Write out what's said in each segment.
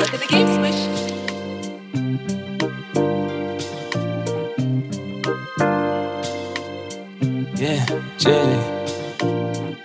Look at the game swish. Yeah, JJ.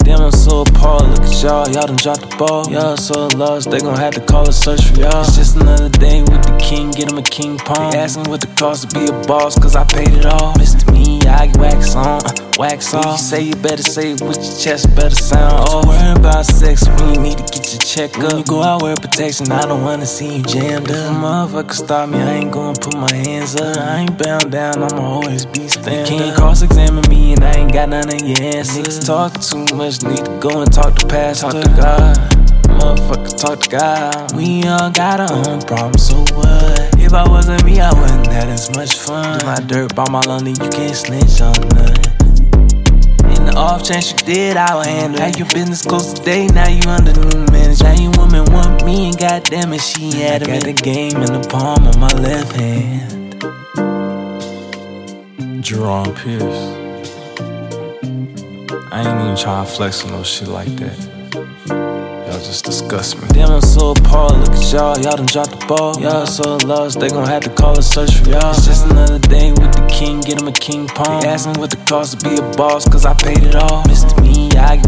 Damn, I'm so appalled. Look at y'all, y'all done dropped the ball. Y'all so lost, they gon' have to call a search for y'all. It's just another day with the king, get him a king palm. They asking what the cost to be a boss, cause I paid it all. Mr. Me, I get wax on, uh, wax off. You say you better say it with your chest, better sound off. Worrying about sex when you need to get your check up. When you go out, wear protection, I don't wanna see you jammed up. Motherfucker stop me, I ain't gonna put my hands up. I ain't bound down, I'ma always be stand You can't cross examine me, and I ain't got none of your answers. Niggas talk too much, need to go and talk to pastor. Talk to God. Motherfucker, talk to God. We all got our own problems, so what? If I wasn't me, I wouldn't have as much fun. Do my dirt by my lonely, you can't snitch on nothing. The off chance you did, I will handle it. Had your business close today, now you under new management. Now your woman want me, and goddamn it, she had I got the game in the palm of my left hand. Jeron Pierce. I ain't even trying to flex on no shit like that. Just disgust me. Damn, I'm so appalled. Look at y'all, y'all done dropped the ball. Mm-hmm. Y'all so lost, they gon' have to call a search for y'all. It's just another day with the king, get him a king palm. They asking what the cost to be a boss, cause I paid it all. Mr. Me, I get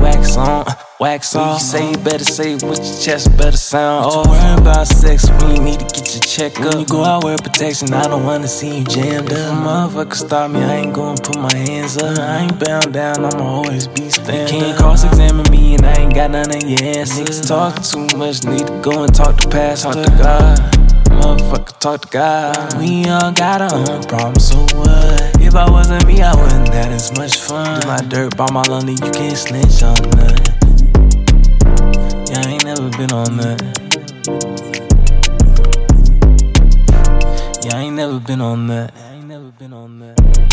wax on, off. You say you better say it with your chest, better sound off. Worrying about sex when you need to get your check up. When you go out, wear protection, I don't wanna see you jammed up. Motherfucker stop me, I ain't gonna put my hands up. Mm-hmm. I ain't bound down, I'ma always be stand You can't cross examine me, and I ain't got none of your answers. Niggas mm-hmm. talk too much, need to go and talk to pastor. Talk to God. Motherfucker, talk to God. Mm-hmm. We all got our own problems, so what? If I wasn't me, I wouldn't have as much fun. Do my dirt by my lonely, you can't snitch on nothing. Yeah, I ain't never been on that. I ain't never been on that.